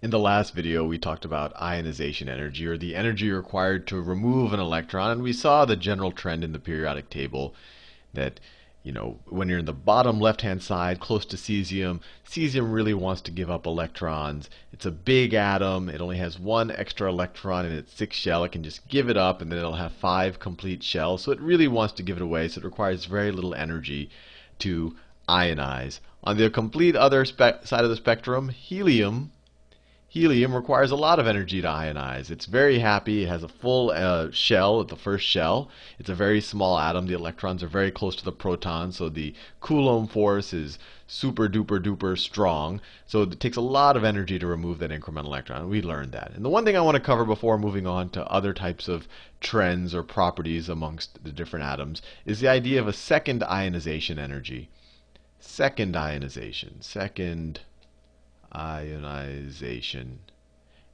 In the last video, we talked about ionization energy, or the energy required to remove an electron, and we saw the general trend in the periodic table that, you know, when you're in the bottom left-hand side, close to cesium, cesium really wants to give up electrons. It's a big atom. It only has one extra electron in its sixth shell. It can just give it up, and then it'll have five complete shells. So it really wants to give it away, so it requires very little energy to ionize. On the complete other side of the spectrum, helium Helium requires a lot of energy to ionize. It's very happy. It has a full uh, shell at the first shell. It's a very small atom. The electrons are very close to the proton, so the Coulomb force is super duper duper strong. So it takes a lot of energy to remove that incremental electron. We learned that. And the one thing I want to cover before moving on to other types of trends or properties amongst the different atoms is the idea of a second ionization energy. Second ionization. Second ionization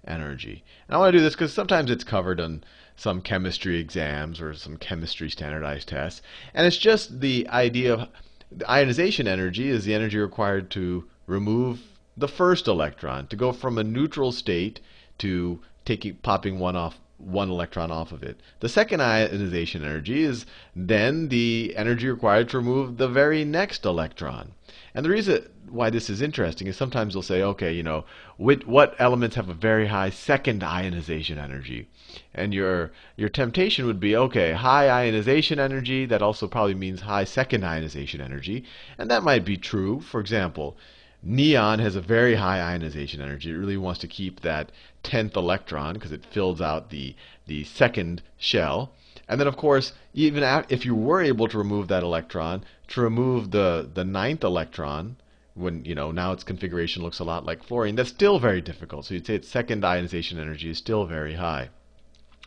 energy. And I want to do this because sometimes it's covered on some chemistry exams or some chemistry standardized tests. And it's just the idea of the ionization energy is the energy required to remove the first electron, to go from a neutral state to taking popping one off one electron off of it. The second ionization energy is then the energy required to remove the very next electron. And the reason why this is interesting is sometimes they'll say, okay, you know, what, what elements have a very high second ionization energy? And your your temptation would be, okay, high ionization energy, that also probably means high second ionization energy. And that might be true. For example, Neon has a very high ionization energy. It really wants to keep that 10th electron because it fills out the, the second shell. And then, of course, even if you were able to remove that electron, to remove the, the ninth electron, when you know now its configuration looks a lot like fluorine, that's still very difficult. So you'd say its second ionization energy is still very high.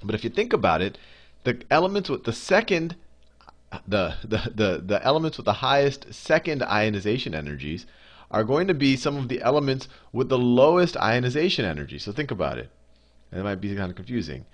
But if you think about it, the elements with the second the, the, the, the elements with the highest second ionization energies are going to be some of the elements with the lowest ionization energy. So think about it. It might be kind of confusing.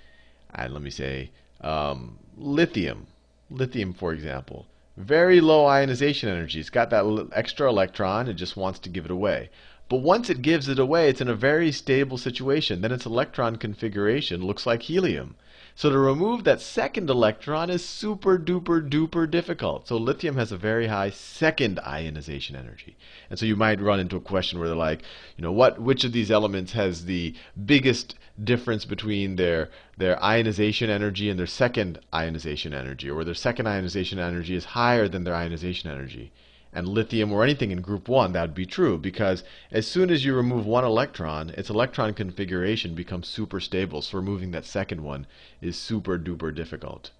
And let me say um, lithium. Lithium, for example. Very low ionization energy. It's got that extra electron. It just wants to give it away. But once it gives it away, it's in a very stable situation. Then its electron configuration looks like helium. So to remove that second electron is super duper duper difficult. So lithium has a very high second ionization energy. And so you might run into a question where they're like, you know, what which of these elements has the biggest difference between their their ionization energy and their second ionization energy, or where their second ionization energy is higher than their ionization energy and lithium or anything in group 1, that would be true because as soon as you remove one electron, its electron configuration becomes super stable. So removing that second one is super duper difficult.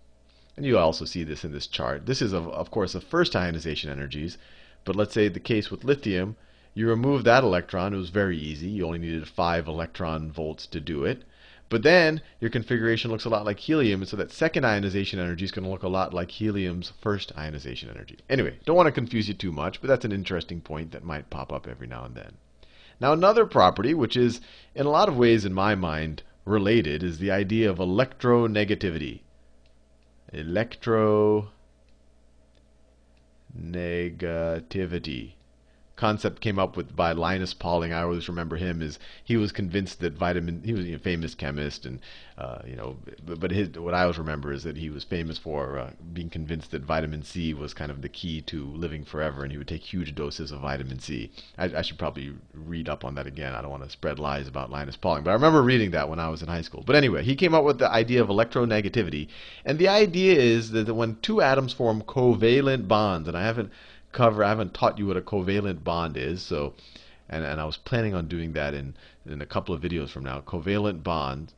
And you also see this in this chart. This is, of, of course, the first ionization energies. But let's say the case with lithium, you remove that electron. It was very easy. You only needed 5 electron volts to do it. But then your configuration looks a lot like helium, and so that second ionization energy is going to look a lot like helium's first ionization energy. Anyway, don't want to confuse you too much, but that's an interesting point that might pop up every now and then. Now, another property, which is in a lot of ways in my mind related, is the idea of electronegativity. Electronegativity concept came up with by Linus Pauling. I always remember him as he was convinced that vitamin. He was a famous chemist, and uh, you know, but, but his, what I always remember is that he was famous for uh, being convinced that vitamin C was kind of the key to living forever, and he would take huge doses of vitamin C. I, I should probably read up on that again. I don't want to spread lies about Linus Pauling, but I remember reading that when I was in high school. But anyway, he came up with the idea of electronegativity, and the idea is that when two atoms form covalent bonds, and I haven't cover. I haven't taught you what a covalent bond is, so and, and I was planning on doing that in, in a couple of videos from now. Covalent bond.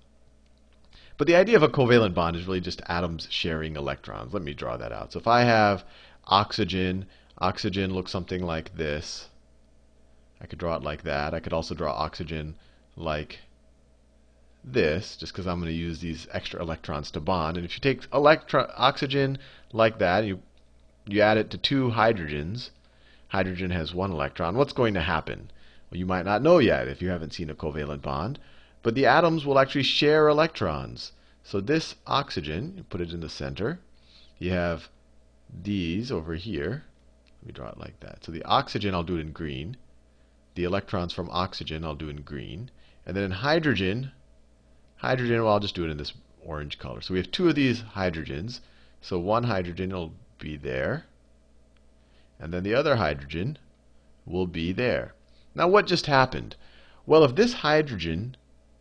But the idea of a covalent bond is really just atoms sharing electrons. Let me draw that out. So if I have oxygen, oxygen looks something like this. I could draw it like that. I could also draw oxygen like this, just because I'm going to use these extra electrons to bond. And if you take oxygen like that, you you add it to two hydrogens. Hydrogen has one electron. What's going to happen? Well, you might not know yet if you haven't seen a covalent bond. But the atoms will actually share electrons. So this oxygen, you put it in the center. You have these over here. Let me draw it like that. So the oxygen, I'll do it in green. The electrons from oxygen, I'll do in green. And then in hydrogen, hydrogen, well, I'll just do it in this orange color. So we have two of these hydrogens. So one hydrogen will be there. And then the other hydrogen will be there. Now what just happened? Well, if this hydrogen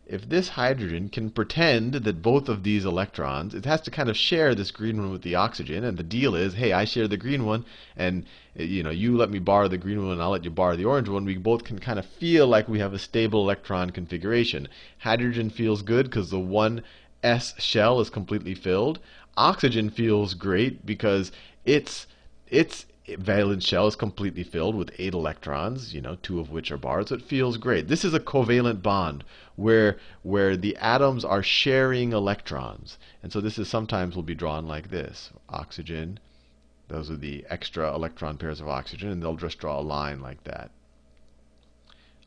if this hydrogen can pretend that both of these electrons, it has to kind of share this green one with the oxygen, and the deal is, hey, I share the green one, and you know, you let me borrow the green one, and I'll let you borrow the orange one. We both can kind of feel like we have a stable electron configuration. Hydrogen feels good because the one s shell is completely filled. Oxygen feels great because its its valence shell is completely filled with eight electrons, you know, two of which are bars. So it feels great. This is a covalent bond where where the atoms are sharing electrons. And so this is sometimes will be drawn like this. Oxygen, those are the extra electron pairs of oxygen, and they'll just draw a line like that.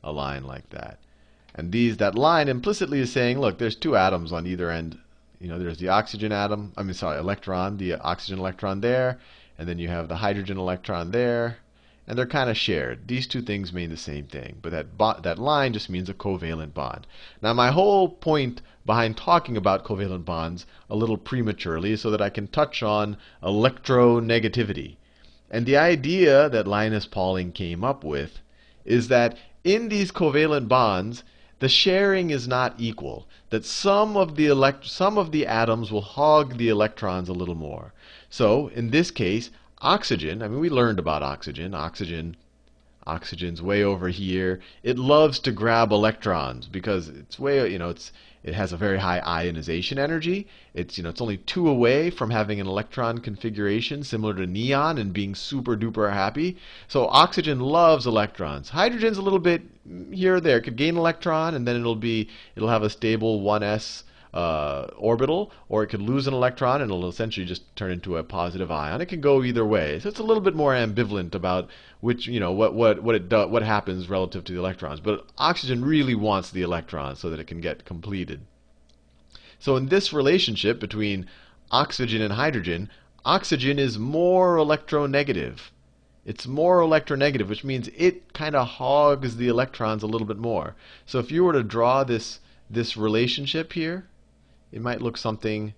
A line like that. And these that line implicitly is saying, look, there's two atoms on either end. You know, there's the oxygen atom, I mean sorry, electron, the oxygen electron there, and then you have the hydrogen electron there, and they're kind of shared. These two things mean the same thing, but that that line just means a covalent bond. Now, my whole point behind talking about covalent bonds a little prematurely is so that I can touch on electronegativity. And the idea that Linus Pauling came up with is that in these covalent bonds, the sharing is not equal. That some of the elect some of the atoms will hog the electrons a little more. So in this case, oxygen, I mean we learned about oxygen. Oxygen oxygen's way over here. It loves to grab electrons because it's way you know it's it has a very high ionization energy. It's you know it's only two away from having an electron configuration similar to neon and being super duper happy. So oxygen loves electrons. Hydrogen's a little bit here or there. It could gain an electron and then it'll be it'll have a stable 1s uh, orbital, or it could lose an electron and it'll essentially just turn into a positive ion. It can go either way. So it's a little bit more ambivalent about which you know what what what it do, what happens relative to the electrons. But oxygen really wants the electrons so that it can get completed. So in this relationship between oxygen and hydrogen, oxygen is more electronegative. It's more electronegative, which means it kind of hogs the electrons a little bit more. So if you were to draw this this relationship here, it might look something,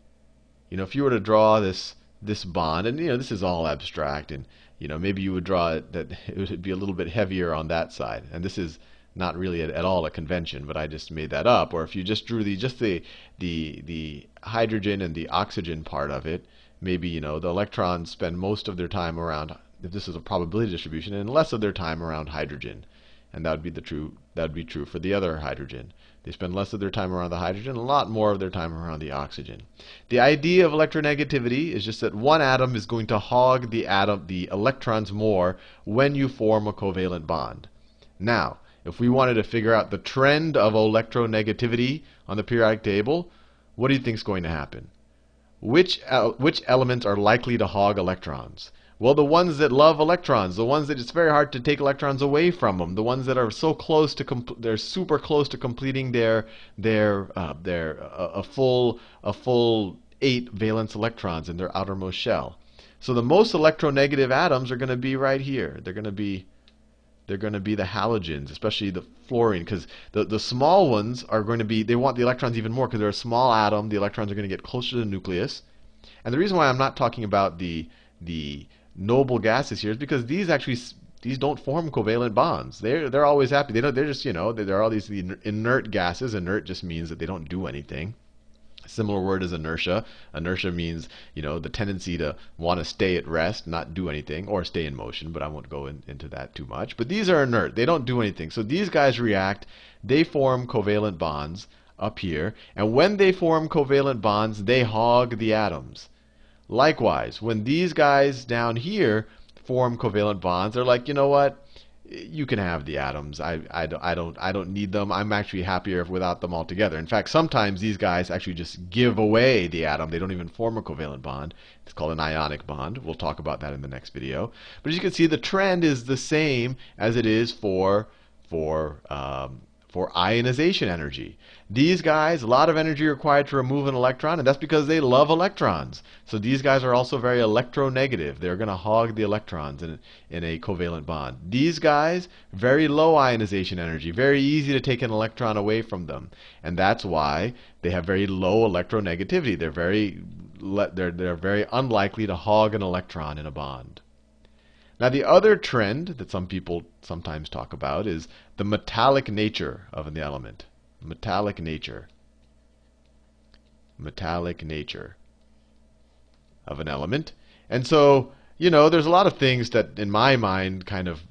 you know, if you were to draw this this bond, and you know, this is all abstract, and you know, maybe you would draw it that it would be a little bit heavier on that side, and this is not really at, at, all a convention, but I just made that up. Or if you just drew the just the the the hydrogen and the oxygen part of it, maybe you know the electrons spend most of their time around if this is a probability distribution and less of their time around hydrogen. And that would be the true that would be true for the other hydrogen. They spend less of their time around the hydrogen, a lot more of their time around the oxygen. The idea of electronegativity is just that one atom is going to hog the atom the electrons more when you form a covalent bond. Now, if we wanted to figure out the trend of electronegativity on the periodic table, what do you think is going to happen? Which, uh, which elements are likely to hog electrons? Well, the ones that love electrons, the ones that it's very hard to take electrons away from them, the ones that are so close to they're super close to completing their their uh, their uh, a full a full eight valence electrons in their outermost shell. So the most electronegative atoms are going to be right here. They're going to be they're going to be the halogens, especially the fluorine, because the, the small ones are going to be, they want the electrons even more because they're a small atom. The electrons are going to get closer to the nucleus. And the reason why I'm not talking about the, the noble gases here is because these actually these don't form covalent bonds. They're they're always happy. They don't. They're just you know there are all these inert gases. Inert just means that they don't do anything. Similar word is inertia. Inertia means you know the tendency to want to stay at rest, not do anything, or stay in motion. But I won't go in, into that too much. But these are inert. They don't do anything. So these guys react. They form covalent bonds up here, and when they form covalent bonds, they hog the atoms. Likewise, when these guys down here form covalent bonds, they're like, you know what? You can have the atoms. I, I, I, don't, I don't need them. I'm actually happier without them altogether. In fact, sometimes these guys actually just give away the atom. They don't even form a covalent bond. It's called an ionic bond. We'll talk about that in the next video. But as you can see, the trend is the same as it is for, for, um, for ionization energy. These guys, a lot of energy required to remove an electron, and that's because they love electrons. So these guys are also very electronegative. They're going to hog the electrons in, in a covalent bond. These guys, very low ionization energy, very easy to take an electron away from them. And that's why they have very low electronegativity. They're very, they're, they're very unlikely to hog an electron in a bond. Now, the other trend that some people sometimes talk about is the metallic nature of the element. Metallic nature. Metallic nature of an element. And so, you know, there's a lot of things that, in my mind, kind of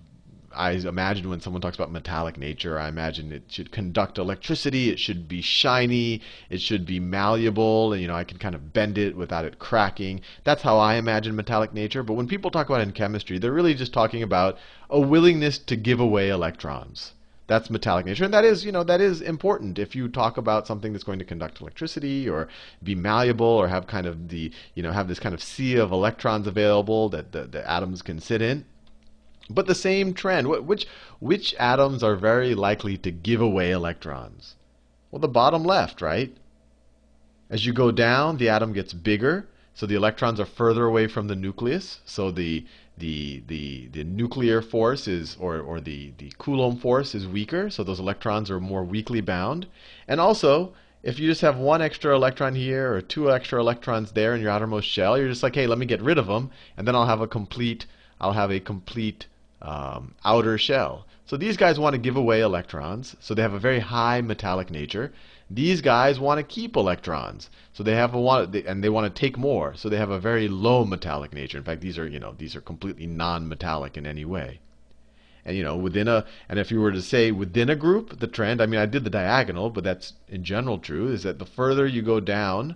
I imagine when someone talks about metallic nature, I imagine it should conduct electricity, it should be shiny, it should be malleable, and you know, I can kind of bend it without it cracking. That's how I imagine metallic nature. But when people talk about it in chemistry, they're really just talking about a willingness to give away electrons. That's metallic nature, and that is, you know, that is important if you talk about something that's going to conduct electricity or be malleable or have kind of the, you know, have this kind of sea of electrons available that the, the atoms can sit in. But the same trend. Which, which atoms are very likely to give away electrons? Well, the bottom left, right? As you go down, the atom gets bigger, so the electrons are further away from the nucleus. So the the the the nuclear force is or or the the Coulomb force is weaker, so those electrons are more weakly bound. And also, if you just have one extra electron here or two extra electrons there in your outermost shell, you're just like, hey, let me get rid of them, and then I'll have a complete I'll have a complete um, outer shell. So these guys want to give away electrons, so they have a very high metallic nature. These guys want to keep electrons, so they have a want, and they want to take more, so they have a very low metallic nature. In fact, these are you know these are completely non-metallic in any way. And you know within a and if you were to say within a group, the trend, I mean I did the diagonal, but that's in general true, is that the further you go down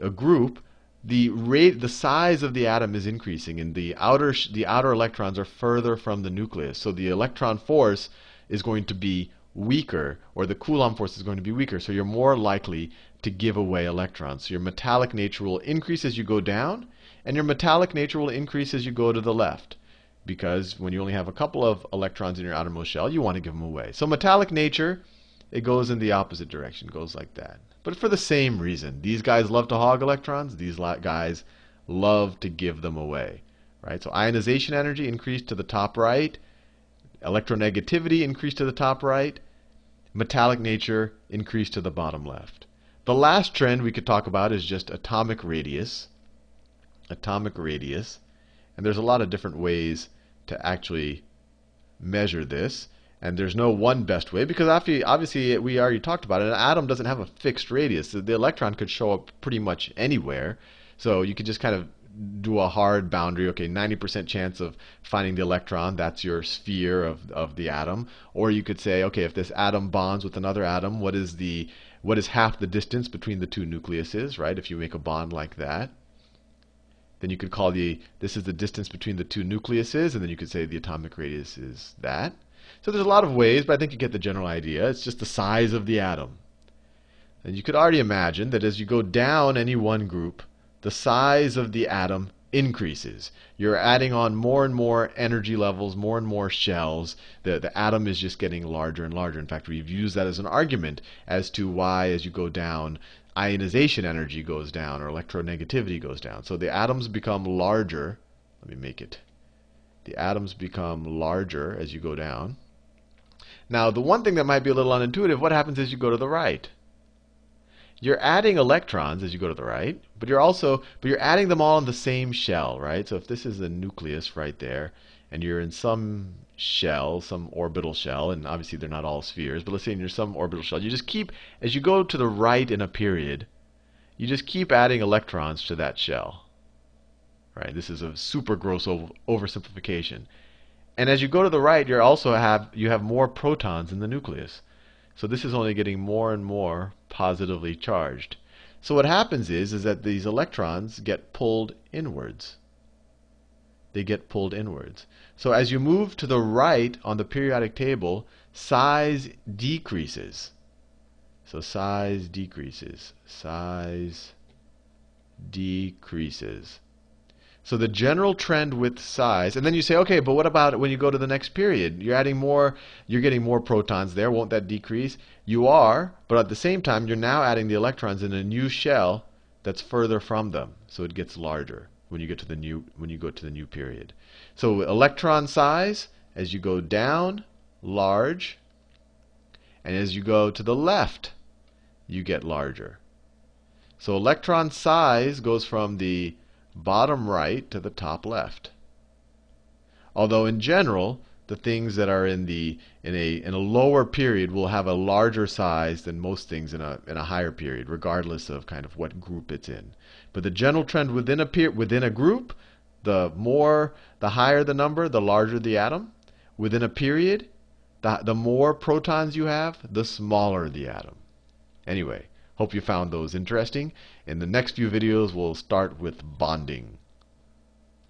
a group, the rate, the size of the atom is increasing, and the outer the outer electrons are further from the nucleus. So the electron force is going to be weaker, or the Coulomb force is going to be weaker. So you're more likely to give away electrons. So your metallic nature will increase as you go down, and your metallic nature will increase as you go to the left. Because when you only have a couple of electrons in your outermost shell, you want to give them away. So metallic nature, it goes in the opposite direction, goes like that but for the same reason. These guys love to hog electrons. These guys love to give them away. Right? So ionization energy increased to the top right. Electronegativity increased to the top right. Metallic nature increased to the bottom left. The last trend we could talk about is just atomic radius. Atomic radius. And there's a lot of different ways to actually measure this. And there's no one best way because obviously we already talked about it. An atom doesn't have a fixed radius. The electron could show up pretty much anywhere. So you could just kind of do a hard boundary. Okay, 90% chance of finding the electron. That's your sphere of, of the atom. Or you could say, okay, if this atom bonds with another atom, what is the what is half the distance between the two nucleuses, right? If you make a bond like that then you could call the this is the distance between the two nucleuses, and then you could say the atomic radius is that. So there's a lot of ways, but I think you get the general idea. It's just the size of the atom. And you could already imagine that as you go down any one group, the size of the atom increases. You're adding on more and more energy levels, more and more shells. The, the atom is just getting larger and larger. In fact, we've used that as an argument as to why, as you go down, ionization energy goes down or electronegativity goes down. So the atoms become larger. Let me make it. The atoms become larger as you go down. Now, the one thing that might be a little unintuitive, what happens as you go to the right? You're adding electrons as you go to the right, but you're also but you're adding them all in the same shell, right? So if this is the nucleus right there, and you're in some shell, some orbital shell, and obviously they're not all spheres, but let's say you're some orbital shell, you just keep as you go to the right in a period, you just keep adding electrons to that shell. Right? This is a super gross oversimplification. And as you go to the right, you also have you have more protons in the nucleus. So this is only getting more and more positively charged. So what happens is is that these electrons get pulled inwards. They get pulled inwards. So as you move to the right on the periodic table, size decreases. So size decreases. Size decreases. So the general trend with size, and then you say, okay, but what about when you go to the next period? You're adding more, you're getting more protons there. Won't that decrease? You are, but at the same time, you're now adding the electrons in a new shell that's further from them, so it gets larger when you get to the new when you go to the new period. So electron size as you go down, large, and as you go to the left, you get larger. So electron size goes from the bottom right to the top left. Although in general, the things that are in the in a in a lower period will have a larger size than most things in a in a higher period, regardless of kind of what group it's in. But the general trend within a peer, within a group, the more the higher the number, the larger the atom. Within a period, the the more protons you have, the smaller the atom. Anyway, Hope you found those interesting. In the next few videos, we'll start with bonding.